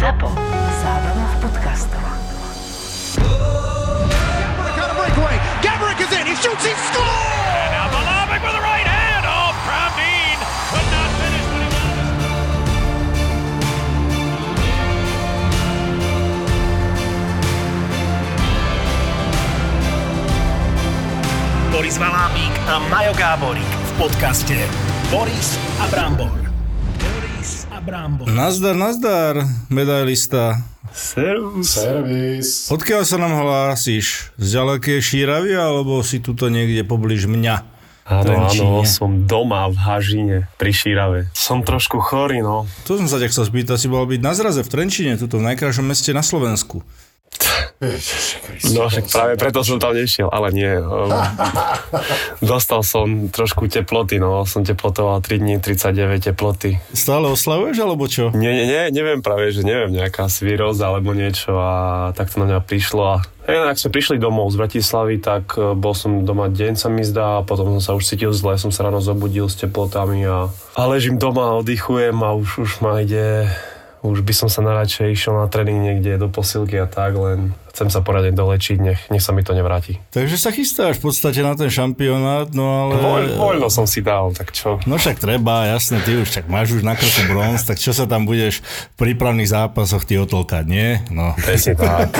ZAPO. Zábrná v podcastov. Got. Gabrick is in. He shoots. He scores. Now Malavik with the right hand. Oh, Pravdeen could not finish what he wanted. Boris Valábík a Majo Gáborík v podcaste Boris a Brambor. Brambor. Nazdar, nazdar, medailista. Servus. Servis. Odkiaľ sa nám hlásiš? Z ďalekej šíravy, alebo si tuto niekde poblíž mňa? Áno, áno, som doma v Hažine, pri Šírave. Som trošku chorý, no. To som sa ťa chcel spýtať, si bol byť na zraze v Trenčine, tuto v najkrajšom meste na Slovensku. No, však práve preto som tam nešiel, ale nie. um, Dostal som trošku teploty, no. Som teplotoval 3 dní, 39 teploty. Stále oslavuješ, alebo čo? Nie, nie, nie, neviem práve, že neviem, nejaká svíroza alebo niečo a tak to na mňa prišlo a ja, ak sme prišli domov z Bratislavy, tak e, bol som doma deň sa mi zdá a potom som sa už cítil zle, som sa ráno zobudil s teplotami a, a ležím doma, oddychujem a už, už ma ide už by som sa naradšej išiel na tréning niekde do posilky a tak, len chcem sa poradne dolečiť, nech, nech sa mi to nevráti. Takže sa chystáš v podstate na ten šampionát, no ale... Voľ, voľno som si dal, tak čo? No však treba, jasne, ty už však máš už na krku bronz, tak čo sa tam budeš v prípravných zápasoch ty otolkať, nie? No. Presne tak.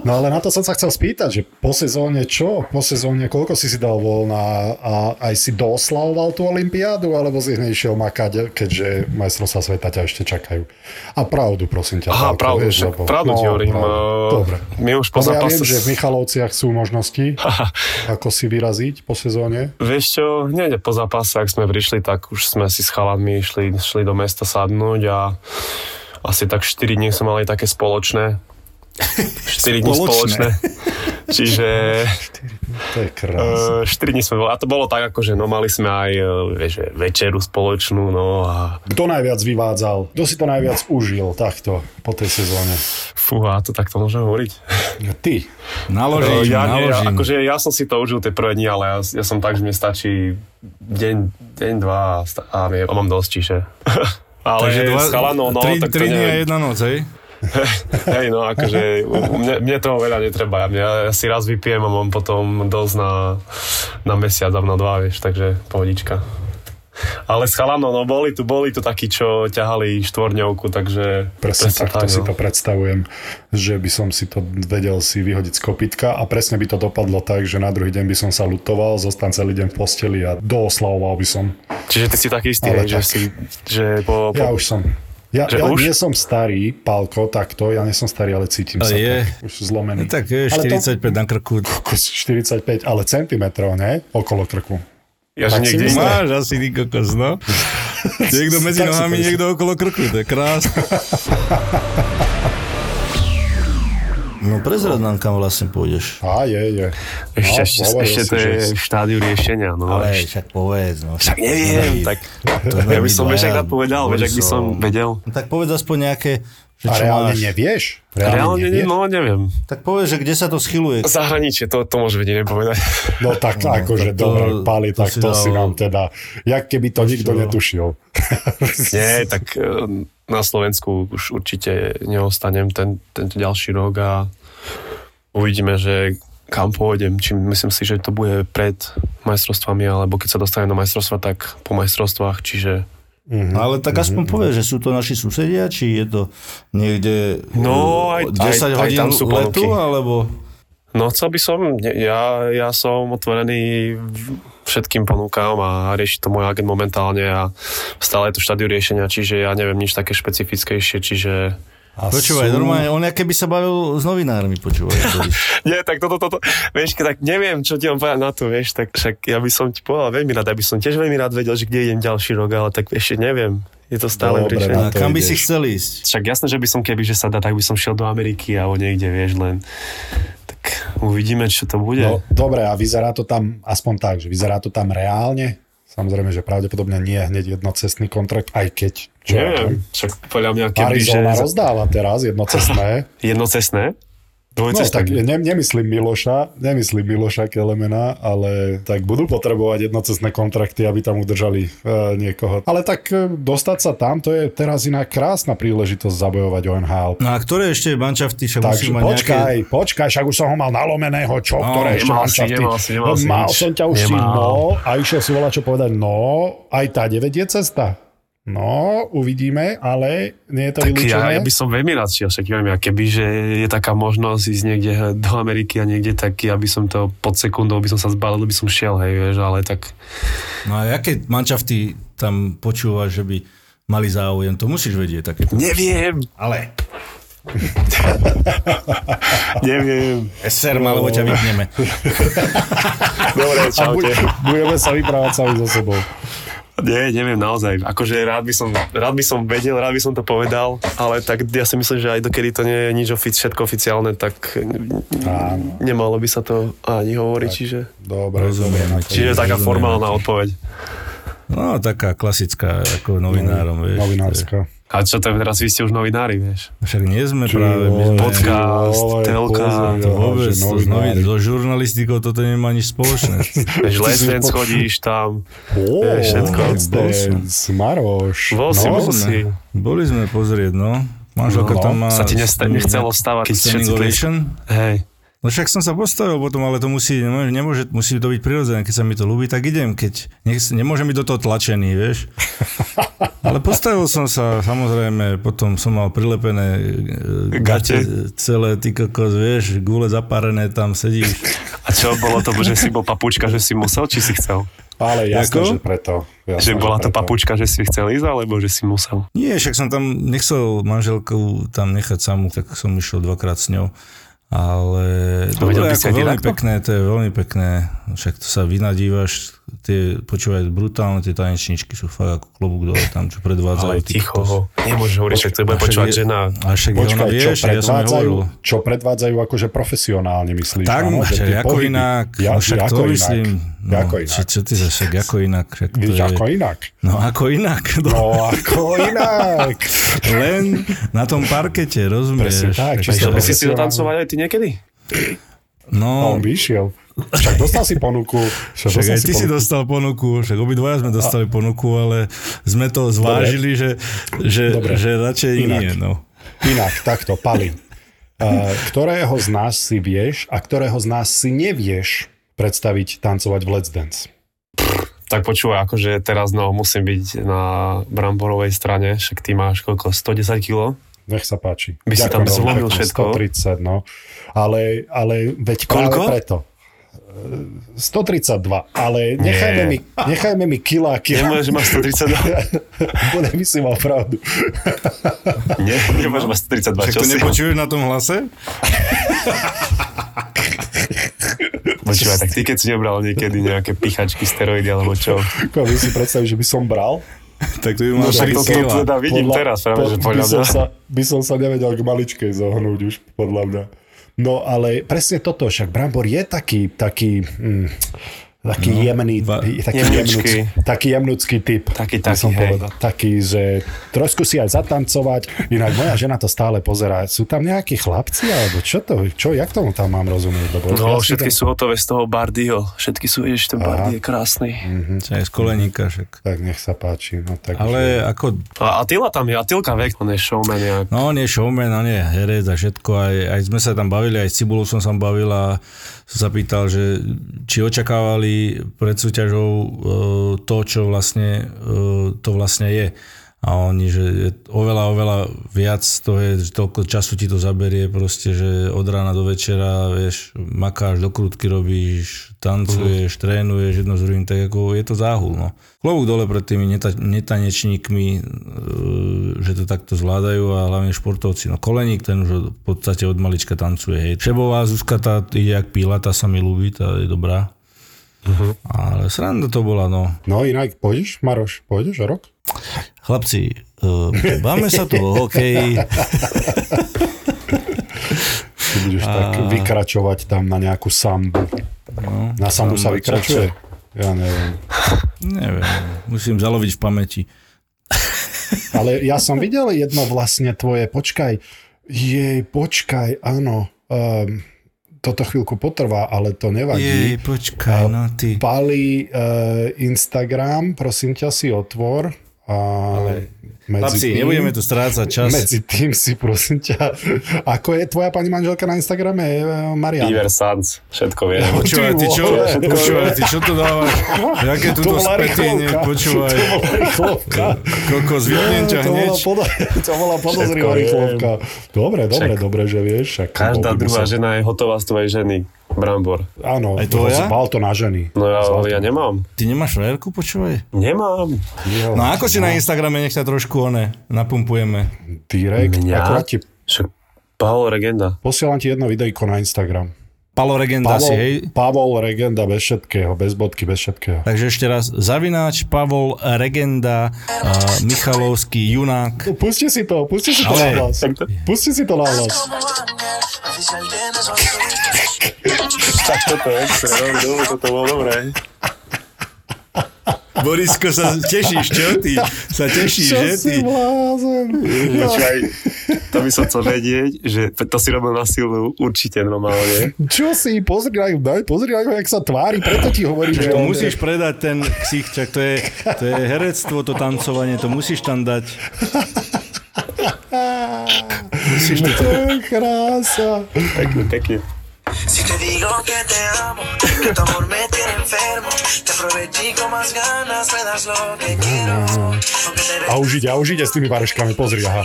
No ale na to som sa chcel spýtať, že po sezóne čo? Po sezóne koľko si si dal voľna a aj si doslavoval tú olympiádu, alebo si hneď išiel makať, keďže majstrovstvá sveta ťa ešte čakajú? A pravdu, prosím ťa. Aha, pravdu, vieš, však lebo- pravdu ti hovorím, pravdu. eh, Dobre. My už po Lebo ja zápase viem, že v Michalovciach sú možnosti, ako si vyraziť po sezóne. Vieš čo, hneď po zápase, ak sme prišli, tak už sme si s chalanmi išli, šli do mesta sadnúť a asi tak 4 dní sme mali také spoločné. 4 dní Spoločné. Čiže To je krásne. uh, 4 dní sme boli. A to bolo tak, ako že no mali sme aj eh, vieš, večeru spoločnú, no a Kto najviac vyvádzal? Kto si to najviac užil takto po tej sezóne? fúha, to takto môžem hovoriť. Ty. Naložím, Eh, ja, nie, ja, naložím. akože ja som si to užil tie prvé dni, ale ja, ja som tak, že mne stačí deň, deň dva a, a, mám dosť, čiže... ale Takže dva, s chalanou, no, tri, tak to tri dní a jedna noc, hej? Hej, no akože mne, mne toho veľa netreba. Ja, ja si raz vypijem a mám potom dosť na, na mesiac a na dva, vieš, takže pohodička. Ale s chalanom, no boli tu, boli tu takí, čo ťahali štvorňovku, takže... Presne takto tak, si no. to predstavujem, že by som si to vedel si vyhodiť z kopitka a presne by to dopadlo tak, že na druhý deň by som sa lutoval, zostan celý deň v posteli a dooslavoval by som. Čiže ty si taký istý, hej, že tak. si... Že po, po, Ja už som. Ja, Že ja už? nie som starý, Pálko, takto, ja nie som starý, ale cítim Ale sa je. tak, už zlomený. No tak je, Ale to- 45 na krku. Kus 45, ale centimetrov, ne? Okolo krku. ja, že tak niekde myslím. inde. Máš asi ty kokos, no. Niekto medzi nohami, to niekto okolo krku, to je krásne. No prezrad nám, kam vlastne pôjdeš. Á, je, je. Ešte, No, ešte, ešte si, to je v štádiu riešenia, no. Ale ešte. však povedz, no. Však neviem, tak To ja by som dvaja, vieš, ak rád povedal, vieš, ak by som Borisov. vedel. No tak povedz aspoň nejaké, že A čo reálne máš. nevieš? Reálne, nevieš? no neviem. Tak povedz, že kde sa to schyluje. Zahraničie, to, to môže vedieť nepovedať. No tak, no, akože tak to- dobre, Pali, to tak si to si dal- nám teda, jak keby to nikto čo? netušil. Nie, tak na Slovensku už určite neostanem ten, tento ďalší rok a uvidíme, že kam pôjdem. Či myslím si, že to bude pred majstrovstvami, alebo keď sa dostanem na majstrovstva, tak po majstrovstvách, čiže No, ale tak aspoň povedz, že sú to naši susedia, či je to niekde No, aj- 10 aj- aj hodín tam sú letu, alebo... No chcel by som, ja, ja som otvorený v- všetkým ponúkam a rieši to môj agent momentálne a stále je to štádiu riešenia, čiže ja neviem nič také špecifickejšie, čiže A Počúvaj, sú- normálne, on aké by sa bavil s novinármi, počúvaj. Nie, tak toto, toto, vieš, tak neviem, čo ti mám povedať na to, vieš, tak však ja by som ti povedal veľmi rád, aby som tiež veľmi rád vedel, že kde idem ďalší rok, ale tak ešte neviem. Je to stále Dobre, riešenie. na A to kam by ideš. si chcel ísť? Však jasné, že by som, keby že sa dá, tak by som šiel do Ameriky alebo niekde, vieš, len tak uvidíme, čo to bude. No, dobre, a vyzerá to tam aspoň tak, že vyzerá to tam reálne? Samozrejme, že pravdepodobne nie hneď jednocestný kontrakt, aj keď... Čo Neviem, viem. však podľa mňa keby, že Arizona rozdáva teraz jednocestné. jednocestné, No tak Dvojcestný. ne, nemyslím Miloša, nemyslím Miloša Kelemena, ale tak budú potrebovať jednocestné kontrakty, aby tam udržali uh, niekoho. Ale tak uh, dostať sa tam, to je teraz iná krásna príležitosť zabojovať o NHL. No a ktoré ešte manšafty však Takže musí mať počkaj, nejaké... počkaj, však už som ho mal nalomeného, čo, No, ktoré ešte nemal si, čafty? nemal si, nemal si Mal som ťa už si, Nemal. no, a išiel si volať čo povedať, no, aj tá 9 je cesta. No, uvidíme, ale nie je to Tak ja, vylúčené. ja by som veľmi rád šiel, však ja keby, že je taká možnosť ísť niekde do Ameriky a niekde taký, aby som to pod sekundou by som sa zbalil, by som šiel, hej, vieš, ale tak No a aké manšafty tam počúvaš, že by mali záujem? To musíš vedieť takéto. neviem, Ale neviem. SR, alebo ťa vypneme. Dobre, čaute. budeme sa vyprávať sami so sebou. Nie, neviem naozaj. Akože rád by som, rád by som vedel, rád by som to povedal, ale tak ja si myslím, že aj dokedy to nie je nič ofic, všetko oficiálne, tak Áno. nemalo by sa to ani hovoriť, čiže, Dobre, Rozumiem. čiže taká Rozumiem. formálna odpoveď. No, taká klasická, ako novinárom, vieš. Novinárska. A čo to je teraz, vy ste už novinári, vieš. Však nie sme Ty práve, my sme... vole, podcast, vole, telka, pozri, To vôbec, to s novi, novinári. so žurnalistikou toto nemá nič spoločné. Vieš, Les Dance chodíš tam. Ó, Je všetko. Let's Dance, Maroš. Bol si, bol si. Boli sme pozrieť, no. No, Manželka tam má... Sa ti nechcelo stávať. Hej. No však som sa postavil potom, ale to musí, nemôže, nemôže, musí to byť prirodzené. Keď sa mi to ľúbi, tak idem. Keď, nech, nemôžem byť do toho tlačený, vieš. Ale postavil som sa, samozrejme, potom som mal prilepené e, Gate. celé, ty kokos, vieš, gule zapárené, tam sedíš. A čo, bolo to, že si bol papučka, že si musel, či si chcel? Ale jasné, Ako? že preto. Že Jasné, bola to preto. papučka, že si chcel ísť, alebo že si musel? Nie, však som tam nechcel manželku tam nechať samú, tak som išiel dvakrát s ňou. Ale dobre, si ako veľmi takto? pekné, to je veľmi pekné. Však to sa vynadívaš, tie, počúvaj, brutálne tie tanečničky sú fakt ako klobúk dole tam, čo predvádzajú. Ale ticho ho. Nemôžeš hovoriť, však to bude počúvať je- žena. A však je ona Počkaj, čo vieš, ja som hovoril. čo predvádzajú akože profesionálne, myslíš? Tak, áno? Že však tie ako pohyby. inak, Ja, no však ako to inak. myslím. No, ako Či, inak. čo ty sa však ako inak? Však to je, ako inak. No ako inak. No, No, ako inak. len na tom parkete, rozumieš? Presne tak, Chcel by si si dotancovať aj ty niekedy? A No, on by išiel. Však dostal si ponuku. Však, Však aj ty si ponuku. dostal ponuku, však obidvaja sme dostali ponuku, ale sme to zvážili, že, že, Dobre. že radšej Inak. nie. No. Inak, takto, Pali. Uh, ktorého z nás si vieš a ktorého z nás si nevieš predstaviť tancovať v Let's Dance? Tak počúvaj, akože teraz no, musím byť na bramborovej strane, však ty máš koľko, 110 kg? Nech sa páči. By si tam zlomil všetko. 130, no. Ale, ale veď práve Koľko? preto. E, 132, ale nechajme mi, nechajme mi kilá, kilá. Nemôžeš mať 132. Bude by si mal pravdu. Nie, nemôžeš mať 132. Však Čo to nepočuješ na tom hlase? Počúvaj, tak ty keď si nebral niekedy nejaké pichačky, steroidy alebo čo? Ako vy si predstavíš, že by som bral? Tak to by mal No však 3 to, to, kila. teda vidím teraz, práve, že by, podľa som mňa. sa, by som sa nevedel k maličkej zohnúť už, podľa mňa. No ale presne toto, však Brambor je taký, taký, mm, taký no, jemný, va- taký, jemnucký, taký jemnucký typ. Taký, taký, som hej. povedal. Taký, že trošku si aj zatancovať. Inak moja žena to stále pozerá. Sú tam nejakí chlapci, alebo čo to, čo, jak tomu tam mám rozumieť? Lebo No, všetky tam- sú hotové z toho Bardyho. Všetky sú, ježiš, ten Bardy je krásny. Aj z koleníka však. Tak nech sa páči. No, tak Ale ako, A Atila tam je, Atilka vek, on je showman. Jak. no nie showman, no nie herec a všetko. Aj, aj sme sa tam bavili, aj s Cibulou som sa bavil a som sa pýtal, že či očakávali pred súťažou e, to, čo vlastne e, to vlastne je. A oni, že je oveľa, oveľa viac to je, že toľko času ti to zaberie, proste, že od rána do večera, vieš, makáš, do krútky robíš, tancuješ, uh-huh. trénuješ jedno z druhým, tak ako je to záhul, no. Klobúk dole pred tými neta- netanečníkmi, e, že to takto zvládajú a hlavne športovci. No Koleník, ten už v podstate od malička tancuje, hej. Šebová Zuzka, tá ide jak píla, tá sa mi ľúbi, tá je dobrá. Uh-huh. Ale sranda to bola, no. No inak, pôjdeš, Maroš, pôjdeš rok? Chlapci, uh, báme sa tu o hokeji. Ty budeš tak vykračovať tam na nejakú sambu. No, Na sambu sa vykračuje? Ja neviem. Neviem, musím zaloviť v pamäti. Ale ja som videl jedno vlastne tvoje, počkaj, jej, počkaj, áno. um, toto chvíľku potrvá, ale to nevadí. Jej, počkaj, no ty. Pali uh, Instagram, prosím ťa, si otvor. A Ale Chlapci, nebudeme tu strácať čas. Medzi tým si, prosím ťa, ako je tvoja pani manželka na Instagrame, eh, Marian? Iver Sans, všetko viem. Počúvaj, ty čo, počúvaj, ty čo to dávaš? Jaké To túto bola spätenie, počúvaj. To bola rýchlovka. Kokos, vypnem ťa to, hneď. to bola podozrivá rýchlovka. Dobre, dobre, dobre, že vieš. Každá druhá žena je hotová z tvojej ženy. Brambor. Áno, Aj tvoja? Bal to na ženy. No ja, ale ja nemám. Ty nemáš frajerku, počúvaj? Nemám. No a ako si na Instagrame, nech ťa trošku one, napumpujeme. Direkt, Mňa? akorát ti Však Paolo Regenda. posielam ti jedno videjko na Instagram. Palo Regenda si, hej? Pavol Regenda bez všetkého, bez bodky, bez všetkého. Takže ešte raz, Zavináč, Pavol, Regenda, uh, Michalovský, Junák. Pusti si to, pusti si to Ale- na hlas. Pusti si to na hlas. Tak toto je extra, no, toto bolo dobré. Borisko, sa tešíš, čo ty? Sa tešíš, Čo že si ty? blázen? Počkaj, to by som chcel vedieť, že to si robil na silu určite normálne. Čo si, pozri na daj, pozri na jak sa tvári, preto ti hovorím, že To musíš predať ten ksichčak, to je, to je herectvo, to tancovanie, to musíš tam dať. Musíš to... To je krása. Pekne, pekne. Si te digo que te amo, que tu amor me tiene enfermo, te aproveché con más ganas, me das lo que quiero. A už ide, a už ide s tými vareškami, pozri, aha.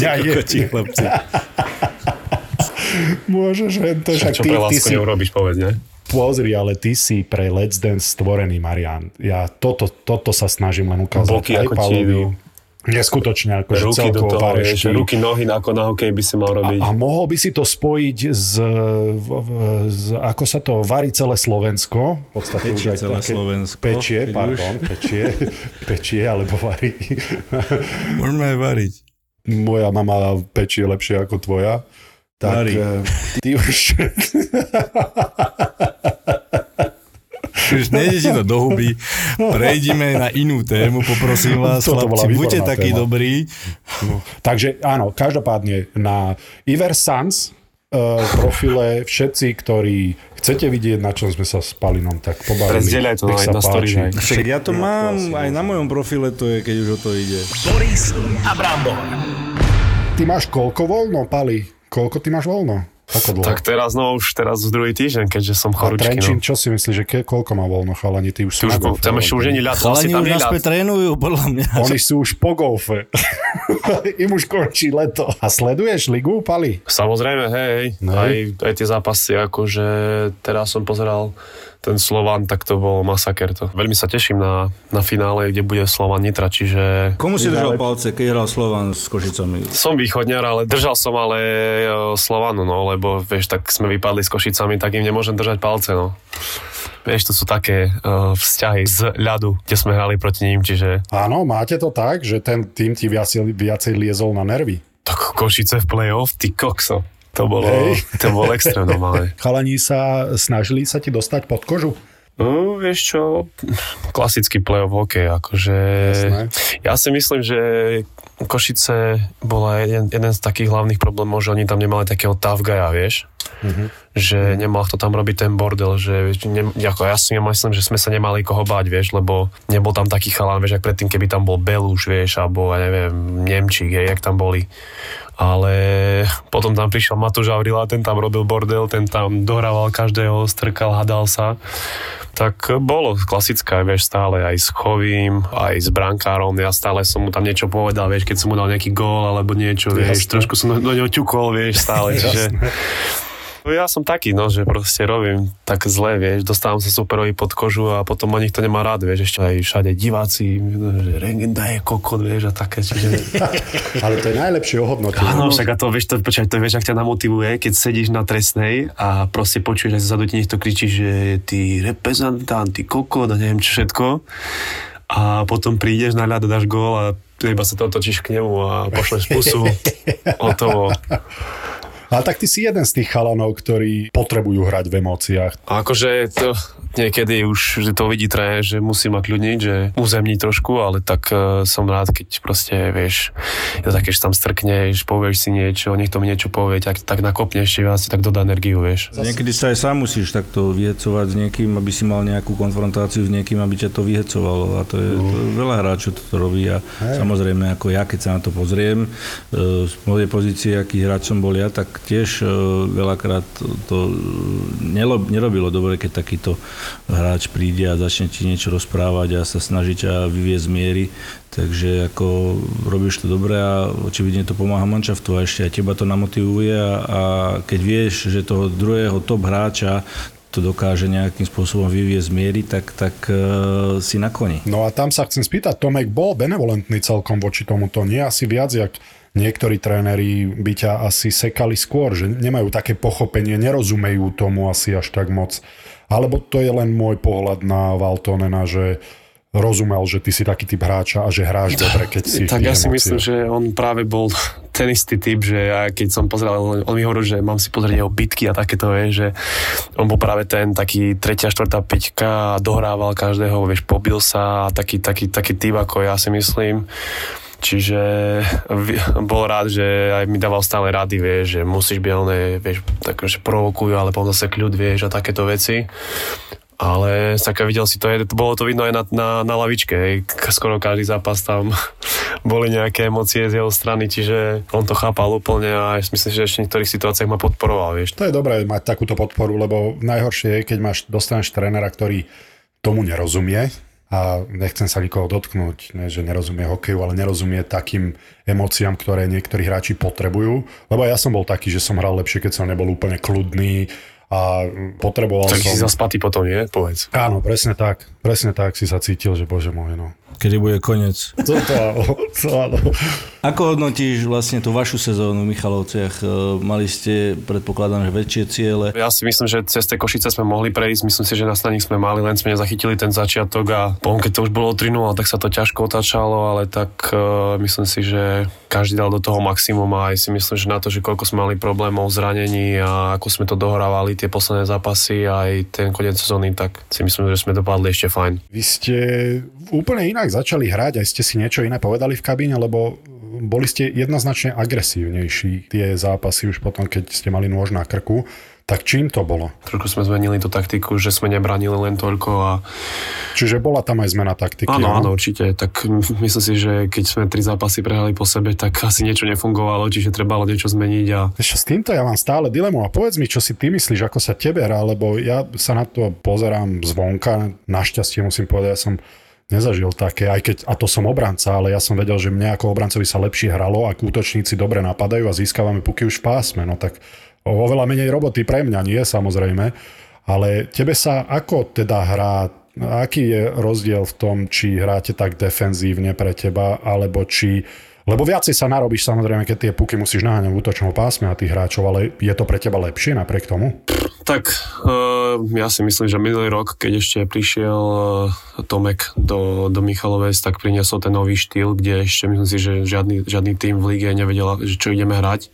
Ja je, Kokoti, chlapci. môžeš, len to, však Čo ty, pre ty lásku si, neurobiš, povedz, ne? pozri, ale ty si pre Let's Dance stvorený, Marian. Ja toto, toto sa snažím len ukázať. Boky aj ako idú. Neskutočne, akože Ruky do toho, vieš, ruky, nohy ako na hokej by si mal robiť. A mohol by si to spojiť s, v, v, s ako sa to varí celé Slovensko. V podstate Pečie už celé také- Slovensko, Pečie, pardon, pečie, pečie alebo varí. Môžeme aj variť. Moja mama pečie lepšie ako tvoja. Tak Varí. eh, ty už... Už nejde ti to do huby. Prejdime na inú tému, poprosím vás, Toto chlapci. Buďte takí téma. dobrí. Takže áno, každopádne na Iver Sans uh, profile všetci, ktorí chcete vidieť, na čom sme sa s Palinom tak pobavili. Prezdieľaj to na story. Však ja to mám, aj na mojom profile to je, keď už o to ide. Boris a Brambor. Ty máš koľko voľno, Pali? Koľko ty máš voľno? Ako dlho? Tak teraz, no už teraz v druhý týždeň, keďže som A chorúčky, Trenčín, no. čo si myslíš, že ke, koľko má voľno chalani? Ty už Ty sú už, golfe, tam ešte už nie je ľad, Chalani tam už naspäť trénujú, podľa mňa. Oni sú už po golfe. Im už končí leto. A sleduješ ligu, Pali? Samozrejme, hej, No. aj, aj tie zápasy, akože teraz som pozeral ten Slovan, tak to bol masaker. To. Veľmi sa teším na, na finále, kde bude Slovan Nitra, čiže Komu si držal palce, keď hral Slovan s Košicami? som východňar, ale držal som ale e, Slovanu, no, lebo vieš, tak sme vypadli s Košicami, tak im nemôžem držať palce, no. Vieš, to sú také uh, vzťahy z ľadu, kde sme hrali proti ním, čiže Áno, máte to tak, že ten tým ti viacej, viacej liezol na nervy. tak Košice v play-off, ty kokso. To bolo, Hej. to bolo extrém normálne. Chalani sa snažili sa ti dostať pod kožu? No, vieš čo, klasický play-off hokej, akože... Jasné. Ja si myslím, že Košice bola jeden, jeden z takých hlavných problémov, že oni tam nemali takého tough guya, vieš? Mhm. Že nemal kto tam robiť ten bordel, že ne, ako ja si myslím, že sme sa nemali koho báť, vieš, lebo nebol tam taký chalán, vieš, ak predtým, keby tam bol Beluš, vieš, alebo ja neviem, Nemčík, hej, jak tam boli. Ale potom tam prišiel Matúš Avrila, ten tam robil bordel, ten tam dohrával každého, strkal, hadal sa. Tak bolo klasické, vieš, stále aj s Chovým, aj s brankárom, ja stále som mu tam niečo povedal, vieš, keď som mu dal nejaký gól alebo niečo, vieš, Jasné. trošku som do, do neho ťukol, vieš, stále, čiže... No Ja som taký, no, že proste robím tak zle, vieš, dostávam sa superovi pod kožu a potom o nich to nemá rád, vieš, ešte aj všade diváci, že Regenda je kokot, vieš, a také, čiže... Ale to je najlepšie ohodnotenie. Áno, však a to vieš, to, počkaj, to vieš, ak ťa namotivuje, keď sedíš na trestnej a proste počuješ, že zadu ti niekto kričí, že ty reprezentant, ty kokot a neviem čo všetko. A potom prídeš na ľad dáš gól a iba sa to otočíš k nemu a pošleš pusu. Hotovo. Ale tak ty si jeden z tých chalanov, ktorí potrebujú hrať v emóciách. Akože to niekedy už že to vidí tréner, že musí ma kľudniť, že uzemní trošku, ale tak uh, som rád, keď proste, vieš, je to také, že tam strkneš, povieš si niečo, niekto mi niečo povie, tak, tak nakopneš, že vás tak dodá energiu, vieš. Niekedy sa aj sám musíš takto vyhecovať s niekým, aby si mal nejakú konfrontáciu s niekým, aby ťa to vyhecovalo. A to je, to je veľa hráčov, to robí. A samozrejme, ako ja, keď sa na to pozriem, e, z mojej pozície, aký hráč som bol ja, tak tiež e, veľakrát to, nelo- nerobilo dobre, keď takýto hráč príde a začne ti niečo rozprávať a sa snaží ťa vyviezť z miery. Takže ako robíš to dobre a očividne to pomáha manšaftu a ešte aj teba to namotivuje a, a keď vieš, že toho druhého top hráča to dokáže nejakým spôsobom vyviezť z miery, tak, tak uh, si na koni. No a tam sa chcem spýtať, Tomek bol benevolentný celkom voči tomuto, nie asi viac, jak niektorí tréneri by ťa asi sekali skôr, že nemajú také pochopenie, nerozumejú tomu asi až tak moc. Alebo to je len môj pohľad na Valtonena, že rozumel, že ty si taký typ hráča a že hráš dobre, keď si Tak ja si myslím, že on práve bol ten istý typ, že ja keď som pozeral, on mi hovoril, že mám si pozrieť jeho bitky a takéto, vieš, že on bol práve ten taký tretia, štvrtá, peťka a dohrával každého, vieš, pobil sa a taký, taký, taký typ ako ja si myslím. Čiže bol rád, že aj mi dával stále rady, vieš, že musíš byť oné, vieš, tak, že provokujú, ale potom zase kľud, vieš, a takéto veci. Ale tak videl si to, je, bolo to vidno aj na, na, na lavičke, skoro každý zápas tam boli nejaké emócie z jeho strany, čiže on to chápal úplne a myslím, že ešte v niektorých situáciách ma podporoval, vieš. To je dobré mať takúto podporu, lebo najhoršie je, keď máš, dostaneš trénera, ktorý tomu nerozumie a nechcem sa nikoho dotknúť, ne, že nerozumie hokeju, ale nerozumie takým emóciám, ktoré niektorí hráči potrebujú. Lebo ja som bol taký, že som hral lepšie, keď som nebol úplne kľudný a potreboval Tak si som... zaspatý potom, nie? Povedz. Áno, presne tak. Presne tak si sa cítil, že bože môj, no. Kedy bude koniec. To, to, áno, to áno. Ako hodnotíš vlastne tú vašu sezónu v Michalovciach? E, Mali ste, predpokladám, že väčšie ciele. Ja si myslím, že cez tie Košice sme mohli prejsť, myslím si, že na staních sme mali, len sme nezachytili ten začiatok a potom, keď to už bolo 3 tak sa to ťažko otáčalo, ale tak uh, myslím si, že každý dal do toho maximum a aj si myslím, že na to, že koľko sme mali problémov, zranení a ako sme to dohrávali tie posledné zápasy a aj ten koniec sezóny, tak si myslím, že sme dopadli ešte fajn. Vy ste úplne inak začali hrať, aj ste si niečo iné povedali v kabíne, lebo boli ste jednoznačne agresívnejší tie zápasy už potom, keď ste mali nôž na krku. Tak čím to bolo? Trošku sme zmenili tú taktiku, že sme nebránili len toľko a Čiže bola tam aj zmena taktiky. Áno, áno, určite. Tak myslím si, že keď sme tri zápasy prehrali po sebe, tak asi niečo nefungovalo, čiže trebalo niečo zmeniť a čo, s týmto ja mám stále dilemu a povedz mi, čo si ty myslíš, ako sa tebe hrá, lebo ja sa na to pozerám zvonka, našťastie musím povedať, ja som nezažil také, aj keď, a to som obranca, ale ja som vedel, že mne ako obrancovi sa lepšie hralo, ak útočníci dobre napadajú a získavame puky už v pásme, no tak oveľa menej roboty pre mňa, nie samozrejme, ale tebe sa ako teda hrá, aký je rozdiel v tom, či hráte tak defenzívne pre teba, alebo či lebo viacej sa narobíš samozrejme, keď tie puky musíš naháňať v útočnom pásme a tých hráčov, ale je to pre teba lepšie napriek tomu? Tak, uh, ja si myslím, že minulý rok, keď ešte prišiel uh, Tomek do, do Michalovec, tak priniesol ten nový štýl, kde ešte myslím si, že žiadny, žiadny tým v lige nevedel, že čo ideme hrať.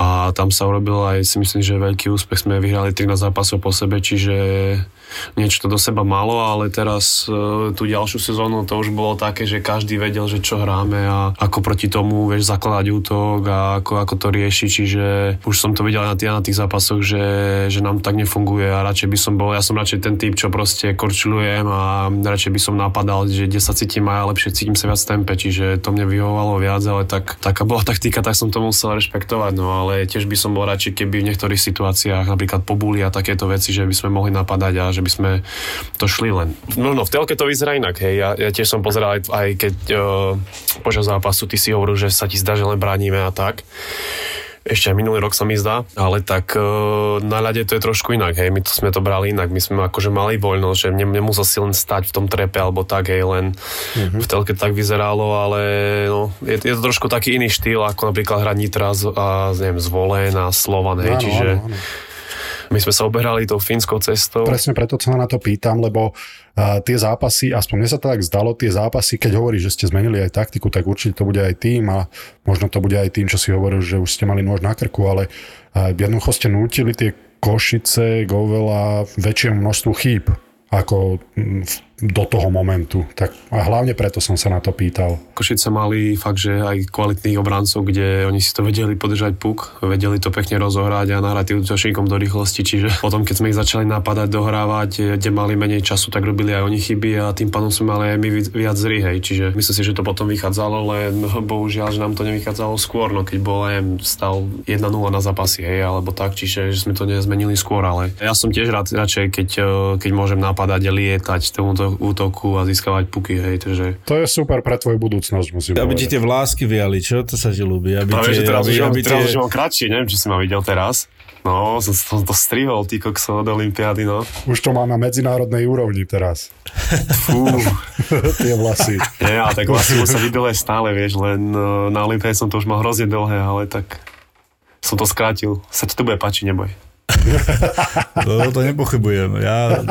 A tam sa urobil aj si myslím, že veľký úspech. Sme vyhrali 13 zápasov po sebe, čiže niečo do seba malo, ale teraz uh, tú ďalšiu sezónu to už bolo také, že každý vedel, že čo hráme a ako proti tomu vieš zakladať útok a ako, ako to rieši, čiže už som to videl na tých, na tých zápasoch, že, že nám tak nefunguje a radšej by som bol, ja som radšej ten typ, čo proste korčulujem a radšej by som napadal, že kde sa cítim aj lepšie cítim sa viac tempe, čiže to mne vyhovovalo viac, ale tak, taká bola taktika, tak som to musel rešpektovať, no ale tiež by som bol radšej, keby v niektorých situáciách, napríklad pobuli a takéto veci, že by sme mohli napadať a že by sme to šli len. No, no v telke to vyzerá inak, hej, ja, ja tiež som pozeral aj, aj keď uh, počas zápasu ty si hovoril, že sa ti zdá, že len bránime a tak ešte aj minulý rok sa mi zdá, ale tak e, na ľade to je trošku inak, hej, my to sme to brali inak, my sme akože mali voľnosť, že ne, nemusel si len stať v tom trepe alebo tak, hej, len mm-hmm. v telke tak vyzeralo, ale no, je, je to trošku taký iný štýl, ako napríklad hrať Nitra z, a neviem, Zvolen a Slovan, hej, Áno, čiže áno, áno. My sme sa oberali tou fínskou cestou. Presne preto sa na to pýtam, lebo uh, tie zápasy, aspoň mne sa to tak zdalo, tie zápasy, keď hovoríš, že ste zmenili aj taktiku, tak určite to bude aj tým a možno to bude aj tým, čo si hovoril, že už ste mali nôž na krku, ale uh, jednoducho ste nútili tie Košice k oveľa väčšiemu množstvu chýb ako mm, v- do toho momentu. Tak a hlavne preto som sa na to pýtal. Košice mali fakt, že aj kvalitných obrancov, kde oni si to vedeli podržať puk, vedeli to pekne rozohrať a nahrať tým útočníkom do rýchlosti, čiže potom, keď sme ich začali napadať, dohrávať, kde mali menej času, tak robili aj oni chyby a tým pádom sme mali aj my vi- viac zry, hej. Čiže myslím si, že to potom vychádzalo, len bohužiaľ, že nám to nevychádzalo skôr, no keď bol aj stav 1-0 na zápasy, hej, alebo tak, čiže že sme to nezmenili skôr, ale ja som tiež rád, radšej, keď, eh, keď môžem napadať a lietať tomuto útoku a získavať puky, hej, takže To je super pre tvoju budúcnosť, musím Aby ti povedať. tie vlásky viali, čo? To sa ti ľúbi. Aby Práve, tie, že teraz, aby, už, mám, aby teraz tie... už mám kratšie, neviem, či si ma videl teraz. No, som, som to strihol, ty kokso od Olympiády, no. Už to má na medzinárodnej úrovni teraz. Fú. tie vlasy. Nie, ale tak vlastne sa videl aj stále, vieš, len eh, na Olympiáde som to už mal hrozne dlhé, ale tak som to skrátil. Sa ti to bude páčiť, neboj. No, to nepochybujem. Ja,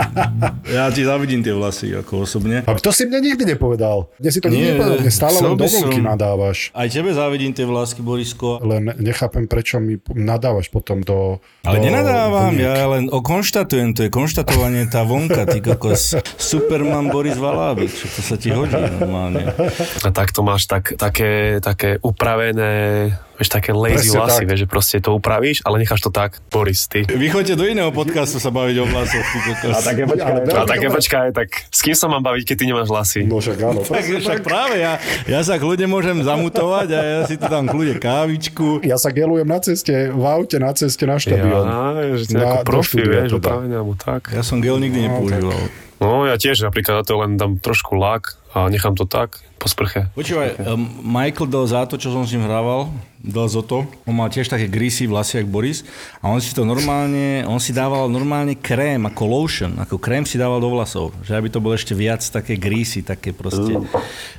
ja ti zavidím tie vlasy, ako osobne. A to si mne nikdy nepovedal. Dnes si to nikdy nepovedal, mne stále len by do som- nadávaš. Aj tebe závidím tie vlásky, Borisko. Len nechápem, prečo mi nadávaš potom do... Ale do nenadávam, vlniek. ja len konštatujem, to je konštatovanie tá vonka, ty kokos. Superman Boris Valábik, čo to sa ti hodí normálne. A tak to máš tak, také, také upravené, vieš, také lazy Presne vlasy, tak. vieš, že proste to upravíš, ale necháš to tak, Boris, ty. Vy do iného podcastu sa baviť o vlasoch. A také, počkaj, a také počkaj, tak s kým sa mám baviť, keď ty nemáš vlasy? No však áno. Tak, však práve ja, ja sa kľudne môžem zamutovať a ja si tu dám kľudne kávičku. Ja sa gelujem na ceste, v aute na ceste na štadión. Ja, že ty Na- ako profi, vieš, teda. alebo tak. Ja som gel nikdy nepoužíval. No, ja tiež napríklad na to len dám trošku lak a nechám to tak po sprche. Počúvaj, um, Michael dal za to, čo som s ním hrával, dal za to. On mal tiež také greasy vlasy, jak Boris. A on si to normálne, on si dával normálne krém, ako lotion, ako krém si dával do vlasov. Že aby to bolo ešte viac také greasy, také proste.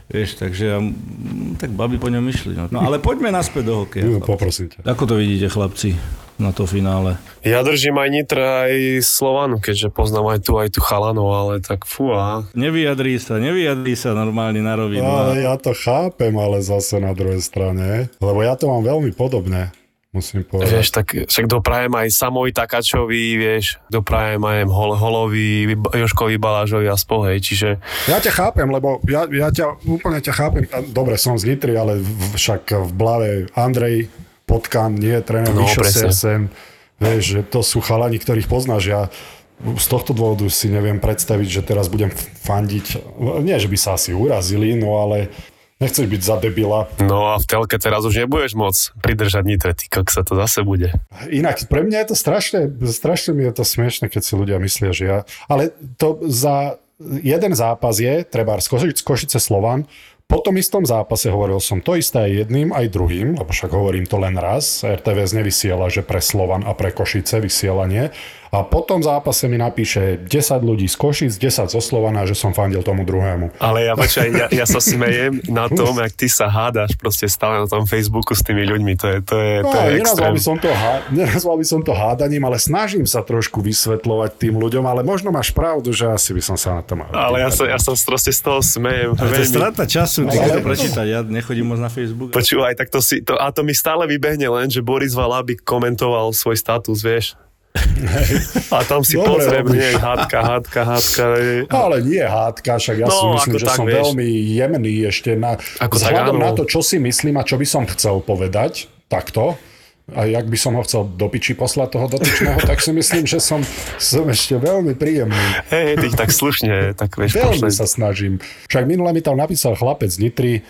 Vieš, takže mm, tak babi po ňom išli. No. no ale poďme naspäť do hokeja. No, Poprosím ťa. Ako to vidíte, chlapci, na to finále? Ja držím aj Nitra, aj Slovanu, keďže poznám aj tu, aj tu chalanov, ale tak fú a... Nevyjadrí sa, nevyjadrí sa normálne na rovinu. Ale ja to chápem, ale zase na druhej strane, lebo ja to mám veľmi podobné, musím povedať. Vieš, tak však doprajem aj Samovi Takačovi, vieš, doprajem aj Hol, Holovi, Joškovi Balážovi a spohej, čiže Ja ťa chápem, lebo ja, ja ťa úplne ťa chápem. Dobre, som z Nitry, ale však v Blave Andrej Potkan, nie, tréner No, no, Mišo. Sersen. Vieš, že to sú chalani, ktorých poznáš. Ja z tohto dôvodu si neviem predstaviť, že teraz budem fandiť. Nie, že by sa asi urazili, no ale nechceš byť za debila. no a v telke teraz už nebudeš môcť pridržať Nitre, ty sa to zase bude. Inak, pre mňa je to strašne, strašne mi je to smiešne, keď si ľudia myslia, že ja... Ale to za jeden zápas je, treba z Košice, Košice Slovan, po tom istom zápase hovoril som to isté aj jedným, aj druhým, lebo však hovorím to len raz. RTVS nevysiela, že pre Slovan a pre Košice vysielanie. A po tom zápase mi napíše 10 ľudí z Košic, 10 zo Slovana, že som fandil tomu druhému. Ale ja, počkaj, ja, ja sa smejem na tom, jak ty sa hádaš proste stále na tom Facebooku s tými ľuďmi, to je, to je, No, to je nenazval, extrém. by som to, há- nenazval by som to hádaním, ale snažím sa trošku vysvetľovať tým ľuďom, ale možno máš pravdu, že asi by som sa na to mal. Ale ja sa, ja sa proste z toho smejem. Ale to je strata času, ty Ale- keď to prečítať, ja nechodím moc na Facebook. Počúvaj, tak to si, to, a to mi stále vybehne len, že Boris Valabik komentoval svoj status, vieš. A tam si Dobre pozriem, nie, hádka, hádka, hádka. Ale nie hádka, však ja No, si myslím, že tak, som vieš. veľmi jemný ešte na, Ako tak, vzhľadom áno. na to, čo si myslím a čo by som chcel povedať, takto, a jak by som ho chcel do piči poslať toho dotyčného, tak si myslím, že som, som ešte veľmi príjemný. Hej, ty tak slušne, tak vieš, Veľmi pošle. sa snažím. Však minule mi tam napísal chlapec z Nitry,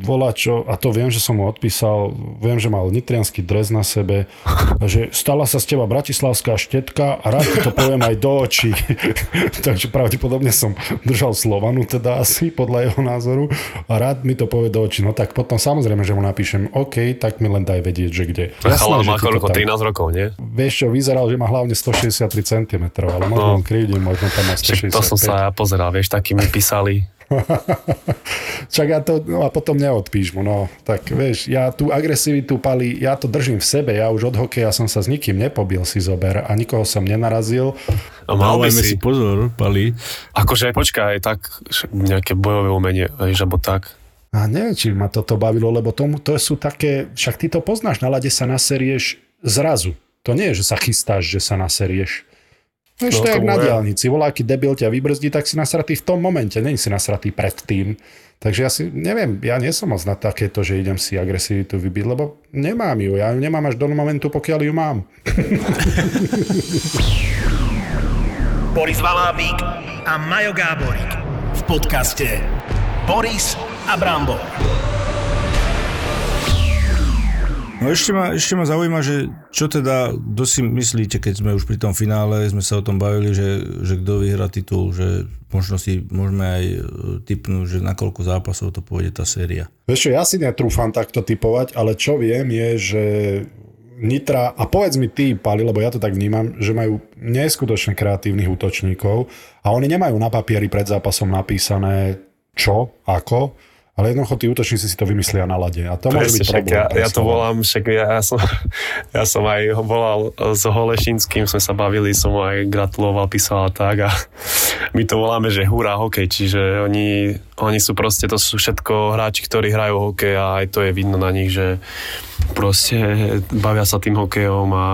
volá čo, a to viem, že som mu odpísal, viem, že mal nitrianský dres na sebe, že stala sa z teba bratislavská štetka a rád ti to poviem aj do očí. Takže pravdepodobne som držal Slovanu, teda asi podľa jeho názoru a rád mi to povie do očí. No tak potom samozrejme, že mu napíšem, OK, tak mi len daj vedieť, že kde. Že má koľko, tam- 13 rokov, nie? Vieš čo, vyzeral, že má hlavne 163 cm, ale možno No. krivdím, možno tam má Však 165. to som sa ja pozeral, vieš, takí mi písali, Čak ja to, no a potom neodpíš mu, no. Tak vieš, ja tú agresivitu pali, ja to držím v sebe, ja už od hokeja som sa s nikým nepobil si zober a nikoho som nenarazil. A mal by si, si pozor, Pali. akože počkaj, tak nejaké bojové umenie, vieš, alebo tak. A neviem, či ma toto bavilo, lebo tomu, to sú také, však ty to poznáš, na lade sa naserieš zrazu. To nie je, že sa chystáš, že sa naserieš. Vieš, No, to na diálnici. Volá, aký debil ťa vybrzdí, tak si nasratý v tom momente, není si nasratý predtým. Takže ja si, neviem, ja nie som moc na takéto, že idem si agresivitu vybiť, lebo nemám ju. Ja ju nemám až do momentu, pokiaľ ju mám. Boris Valábík a Majo Gáborík v podcaste Boris a Brambor. No ešte ma, ešte ma zaujíma, že čo teda, kto si myslíte, keď sme už pri tom finále, sme sa o tom bavili, že, že kto vyhrá titul, že možno si môžeme aj e, typnúť, že na koľko zápasov to pôjde tá séria. Vieš čo, ja si netrúfam takto typovať, ale čo viem je, že Nitra, a povedz mi ty, Pali, lebo ja to tak vnímam, že majú neskutočne kreatívnych útočníkov a oni nemajú na papieri pred zápasom napísané čo, ako, ale jednoducho tí útočníci si to vymyslia na lade. A to môže byť Presne, problém. ja, ja to Slovan. volám, však ja, ja, som, ja som aj ho volal s Holešinským, sme sa bavili, som mu aj gratuloval, písal a tak a my to voláme, že hurá hokej, čiže oni, oni sú proste, to sú všetko hráči, ktorí hrajú hokej a aj to je vidno na nich, že proste bavia sa tým hokejom a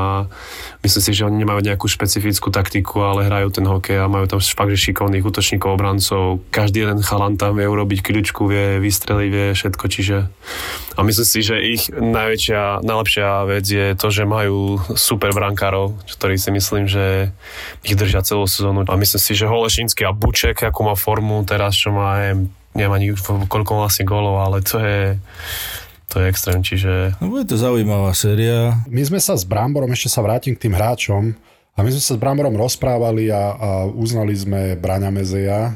myslím si, že oni nemajú nejakú špecifickú taktiku, ale hrajú ten hokej a majú tam fakt, že šikovných útočníkov, obrancov. Každý jeden chalan tam vie urobiť kľúčku, vie vystreliť, vie všetko, čiže a myslím si, že ich najväčšia, najlepšia vec je to, že majú super brankárov, ktorí si myslím, že ich držia celú sezónu. A myslím si, že Holešinský a Buček, ako má formu teraz, čo má, neviem, ani koľko asi golov, ale to je, to je extrém, čiže No bude to zaujímavá séria. My sme sa s Bramborom, ešte sa vrátim k tým hráčom, a my sme sa s Bramborom rozprávali a, a uznali sme Braňa Mezeja.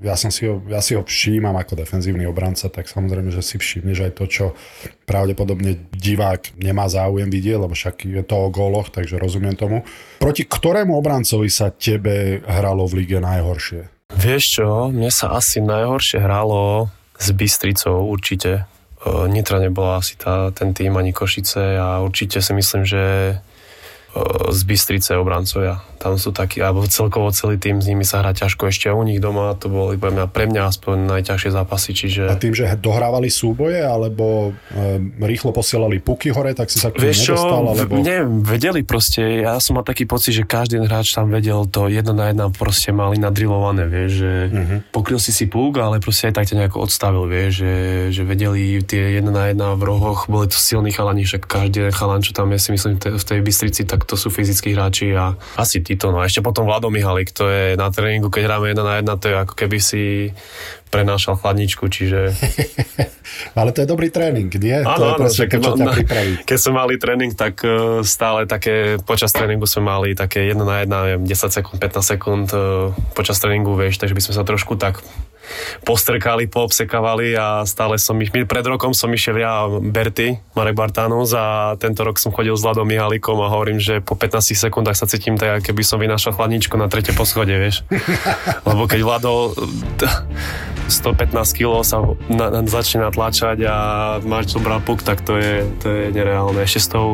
Ja, som si ho, ja si ho všímam ako defenzívny obranca, tak samozrejme, že si všimneš aj to, čo pravdepodobne divák nemá záujem vidieť, lebo však je to o góloch, takže rozumiem tomu. Proti ktorému obrancovi sa tebe hralo v lige najhoršie? Vieš čo, mne sa asi najhoršie hralo s Bystricou určite. Nitra nebola asi tá, ten tým ani Košice a určite si myslím, že z Bystrice obrancovia. Tam sú takí, alebo celkovo celý tým s nimi sa hrá ťažko. Ešte u nich doma to boli pre mňa, pre mňa aspoň najťažšie zápasy, čiže... A tým, že dohrávali súboje, alebo e, rýchlo posielali puky hore, tak si sa k tomu Vieš nedostal, alebo... neviem, vedeli proste, ja som mal taký pocit, že každý hráč tam vedel to jedno na jedna proste mali nadrilované, vieš, že uh-huh. pokryl si si púk, ale proste aj tak ťa nejako odstavil, vieš, že, že vedeli tie jedna na jedna v rohoch, boli to silní chalani, však každý chalan, čo tam je, si myslím, v tej Bystrici, tak to sú fyzickí hráči a asi títo, no a ešte potom Vlado Mihalik, to je na tréningu, keď hráme jedna na jedna, to je ako keby si prenášal chladničku, čiže... Ale to je dobrý tréning, nie? to je však to, čo ma- ťa na- pripraví. Keď sme mali tréning, tak uh, stále také, počas tréningu sme mali také jedna na jedna, neviem, 10 sekúnd, 15 sekúnd uh, počas tréningu, vieš, takže by sme sa trošku tak postrkali, poobsekávali a stále som ich, pred rokom som išiel ja Berty, Marek Bartanus a tento rok som chodil s Vladom Mihalikom a hovorím, že po 15 sekundách sa cítim tak, keby som vynášal chladničku na tretie poschode, vieš. Lebo keď Vlado t- 115 kg sa na, na, začne natláčať a máš dobrá puk, tak to je, to je nereálne. Ešte s tou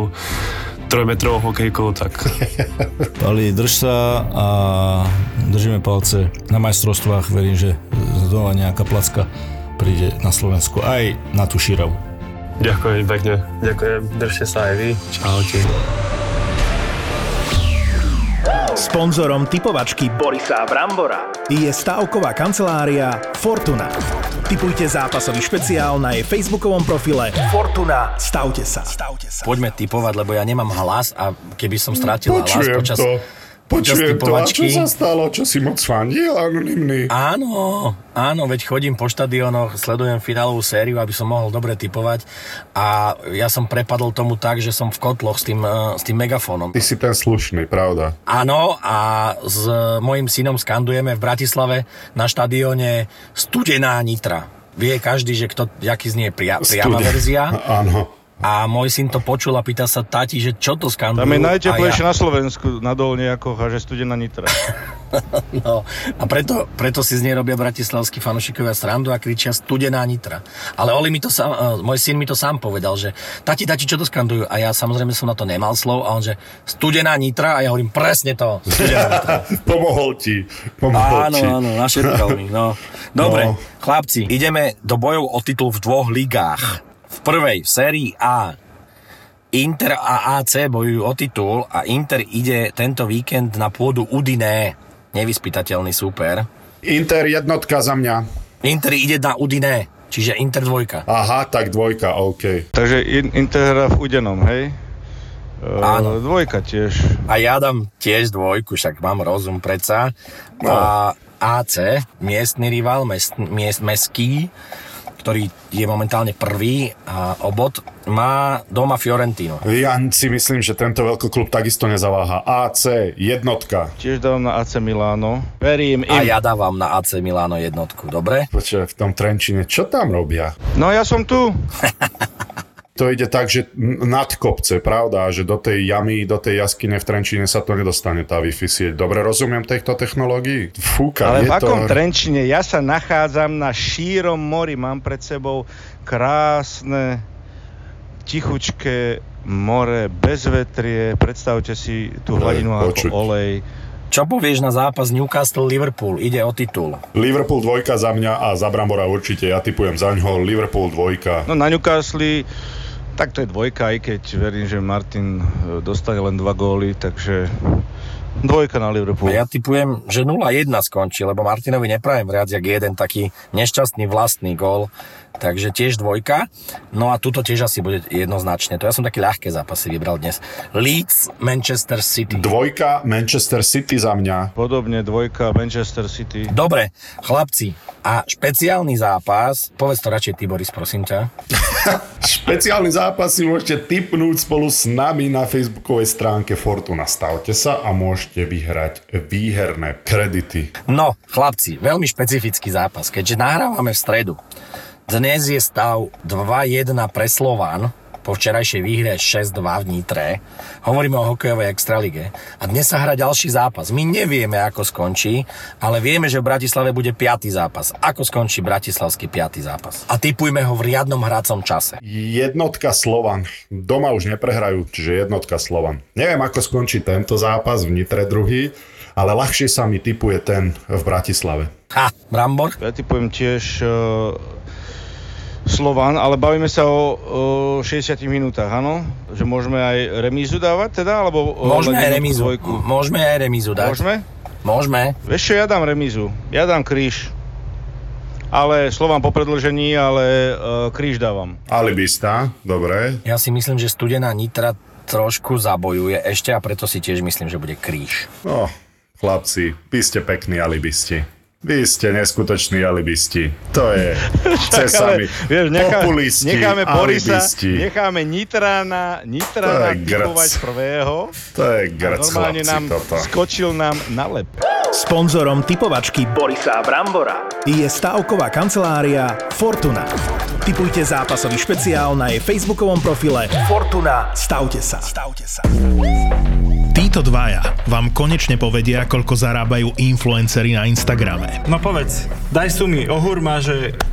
trojmetrovou hokejkou, tak Pali, drž sa a držíme palce na majstrovstvách. Verím, že znova nejaká placka príde na Slovensku aj na tú šíravu. ďakujem pekne. Ďakujem, držte sa aj vy. Čaute. Sponzorom typovačky Borisa Brambora je stavková kancelária Fortuna. Typujte zápasový špeciál na jej facebookovom profile Fortuna. Stavte sa. Stavte sa. Poďme typovať, lebo ja nemám hlas a keby som stratil hlas počas, to. Počas Počujem to. A čo sa stalo? Čo si moc fandil, anonimný? Áno, áno, veď chodím po štadionoch, sledujem finálovú sériu, aby som mohol dobre typovať a ja som prepadol tomu tak, že som v kotloch s tým, eh, s tým megafónom. Ty si ten slušný, pravda? Áno, a s mojim synom skandujeme v Bratislave na štadióne Studená Nitra. Vie každý, že kto, jaký znie pria, priama verzia. Áno. A môj syn to počul a pýta sa tati, že čo to skandujú. Tam je najteplejšie ja- na Slovensku, na Dolniakoch a že studená Nitra. No, a preto, preto si z nej robia bratislavskí fanúšikovia srandu a kričia studená nitra. Ale Oli mi to sám, uh, môj syn mi to sám povedal, že tati, tati, čo to skandujú? A ja samozrejme som na to nemal slov a on, že studená nitra a ja hovorím presne to, studená nitra. Pomohol ti. Pomohol Áno, ti. áno, našetkal mi, no. Dobre, No. chlapci, ideme do bojov o titul v dvoch ligách. Prvej, v sérii A, Inter a AC bojujú o titul a Inter ide tento víkend na pôdu Udiné, nevyspytateľný super. Inter jednotka za mňa. Inter ide na Udiné, čiže Inter dvojka. Aha, tak dvojka, OK. Takže in, Inter hrá v Udenom, hej? Áno. E, dvojka tiež. A ja dám tiež dvojku, však mám rozum predsa. A AC, miestny rival, mest, miest, meský, ktorý je momentálne prvý a obod, má doma Fiorentino. Ja si myslím, že tento veľkoklub takisto nezaváha. AC, jednotka. Tiež dávam na AC Milano. Verím im. A ja dávam na AC Milano jednotku, dobre? Počkaj, v tom Trenčine, čo tam robia? No ja som tu. To ide tak, že nad kopce, pravda? Že do tej jamy, do tej jaskyne v Trenčine sa to nedostane, tá Wi-Fi sieť. Dobre rozumiem týchto technológií? Fúka, Ale je v akom to... Trenčine? Ja sa nachádzam na šírom mori. Mám pred sebou krásne, tichučké more, bez vetrie. Predstavte si tú hladinu počuť. ako olej. Čo povieš na zápas Newcastle-Liverpool? Ide o titul. Liverpool dvojka za mňa a za Brambora určite. Ja typujem za ňoho Liverpool dvojka. No na Newcastle, tak to je dvojka, aj keď verím, že Martin e, dostane len dva góly, takže dvojka na Liverpool. A ja typujem, že 0-1 skončí, lebo Martinovi neprajem viac jak jeden taký nešťastný vlastný gól. Takže tiež dvojka. No a tuto tiež asi bude jednoznačne. To ja som také ľahké zápasy vybral dnes. Leeds, Manchester City. Dvojka Manchester City za mňa. Podobne dvojka Manchester City. Dobre, chlapci. A špeciálny zápas, povedz to radšej ty, Boris, prosím ťa. Špeciálny zápas si môžete tipnúť spolu s nami na facebookovej stránke Fortuna. Stavte sa a môžete vyhrať výherné kredity. No, chlapci, veľmi špecifický zápas, keďže nahrávame v stredu. Dnes je stav 2-1 pre Slován, po včerajšej výhre 6-2 v Nitre. Hovoríme o hokejovej extralige. A dnes sa hrá ďalší zápas. My nevieme, ako skončí, ale vieme, že v Bratislave bude piatý zápas. Ako skončí bratislavský piatý zápas? A typujme ho v riadnom hracom čase. Jednotka Slovan. Doma už neprehrajú, čiže jednotka Slovan. Neviem, ako skončí tento zápas v Nitre druhý, ale ľahšie sa mi typuje ten v Bratislave. Ha, Brambor? Ja typujem tiež uh, Slovan, ale bavíme sa o, o 60 minútach, áno? Že môžeme aj remízu dávať teda? Alebo, Môžeme aj remízu. dvojku? Môžeme aj remízu dať. Môžeme? Môžeme. Vieš čo, ja dám remízu. Ja dám kríž. Ale Slovan po predlžení, ale uh, kríž dávam. Alibista, dobre. Ja si myslím, že studená Nitra trošku zabojuje ešte a preto si tiež myslím, že bude kríž. No, chlapci, vy ste pekní alibisti. Vy ste neskutoční alibisti. To je chce sa mi. vieš, nechá, Populisti, necháme Borisa, alibisti. necháme je grc. typovať prvého. To je A grc, normálne chlapci, nám toto. skočil nám na lep. Sponzorom typovačky Borisa Brambora je stavková kancelária Fortuna. Typujte zápasový špeciál na jej facebookovom profile Fortuna. Stavte sa. Stavte sa. Títo dvaja vám konečne povedia, koľko zarábajú influenceri na Instagrame. No povedz, daj sumy, ohúrma, že...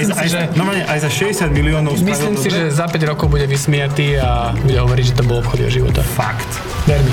aj, si, aj, že... normálne, aj za 60 miliónov Myslím si, dobre? že za 5 rokov bude vysmiatý a bude hovoriť, že to bol obchod jeho života. Fakt. Ver mi.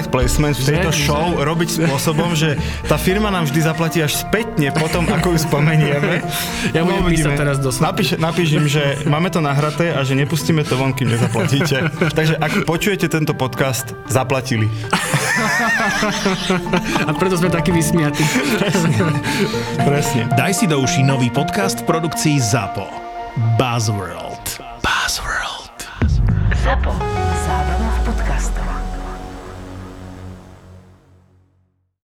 placement v tejto Že- show že- robiť spôsobom, že tá firma nám vždy zaplatí až spätne potom, ako ju spomenieme. Ja budem písať teraz do. Napíš, napíš im, že máme to nahraté a že nepustíme to von, kým nezaplatíte. Takže ak počujete tento podcast, zaplatili. A preto sme takí vysmiatí. Presne. Daj si do uší nový podcast v produkcii ZAPO. Buzzworld.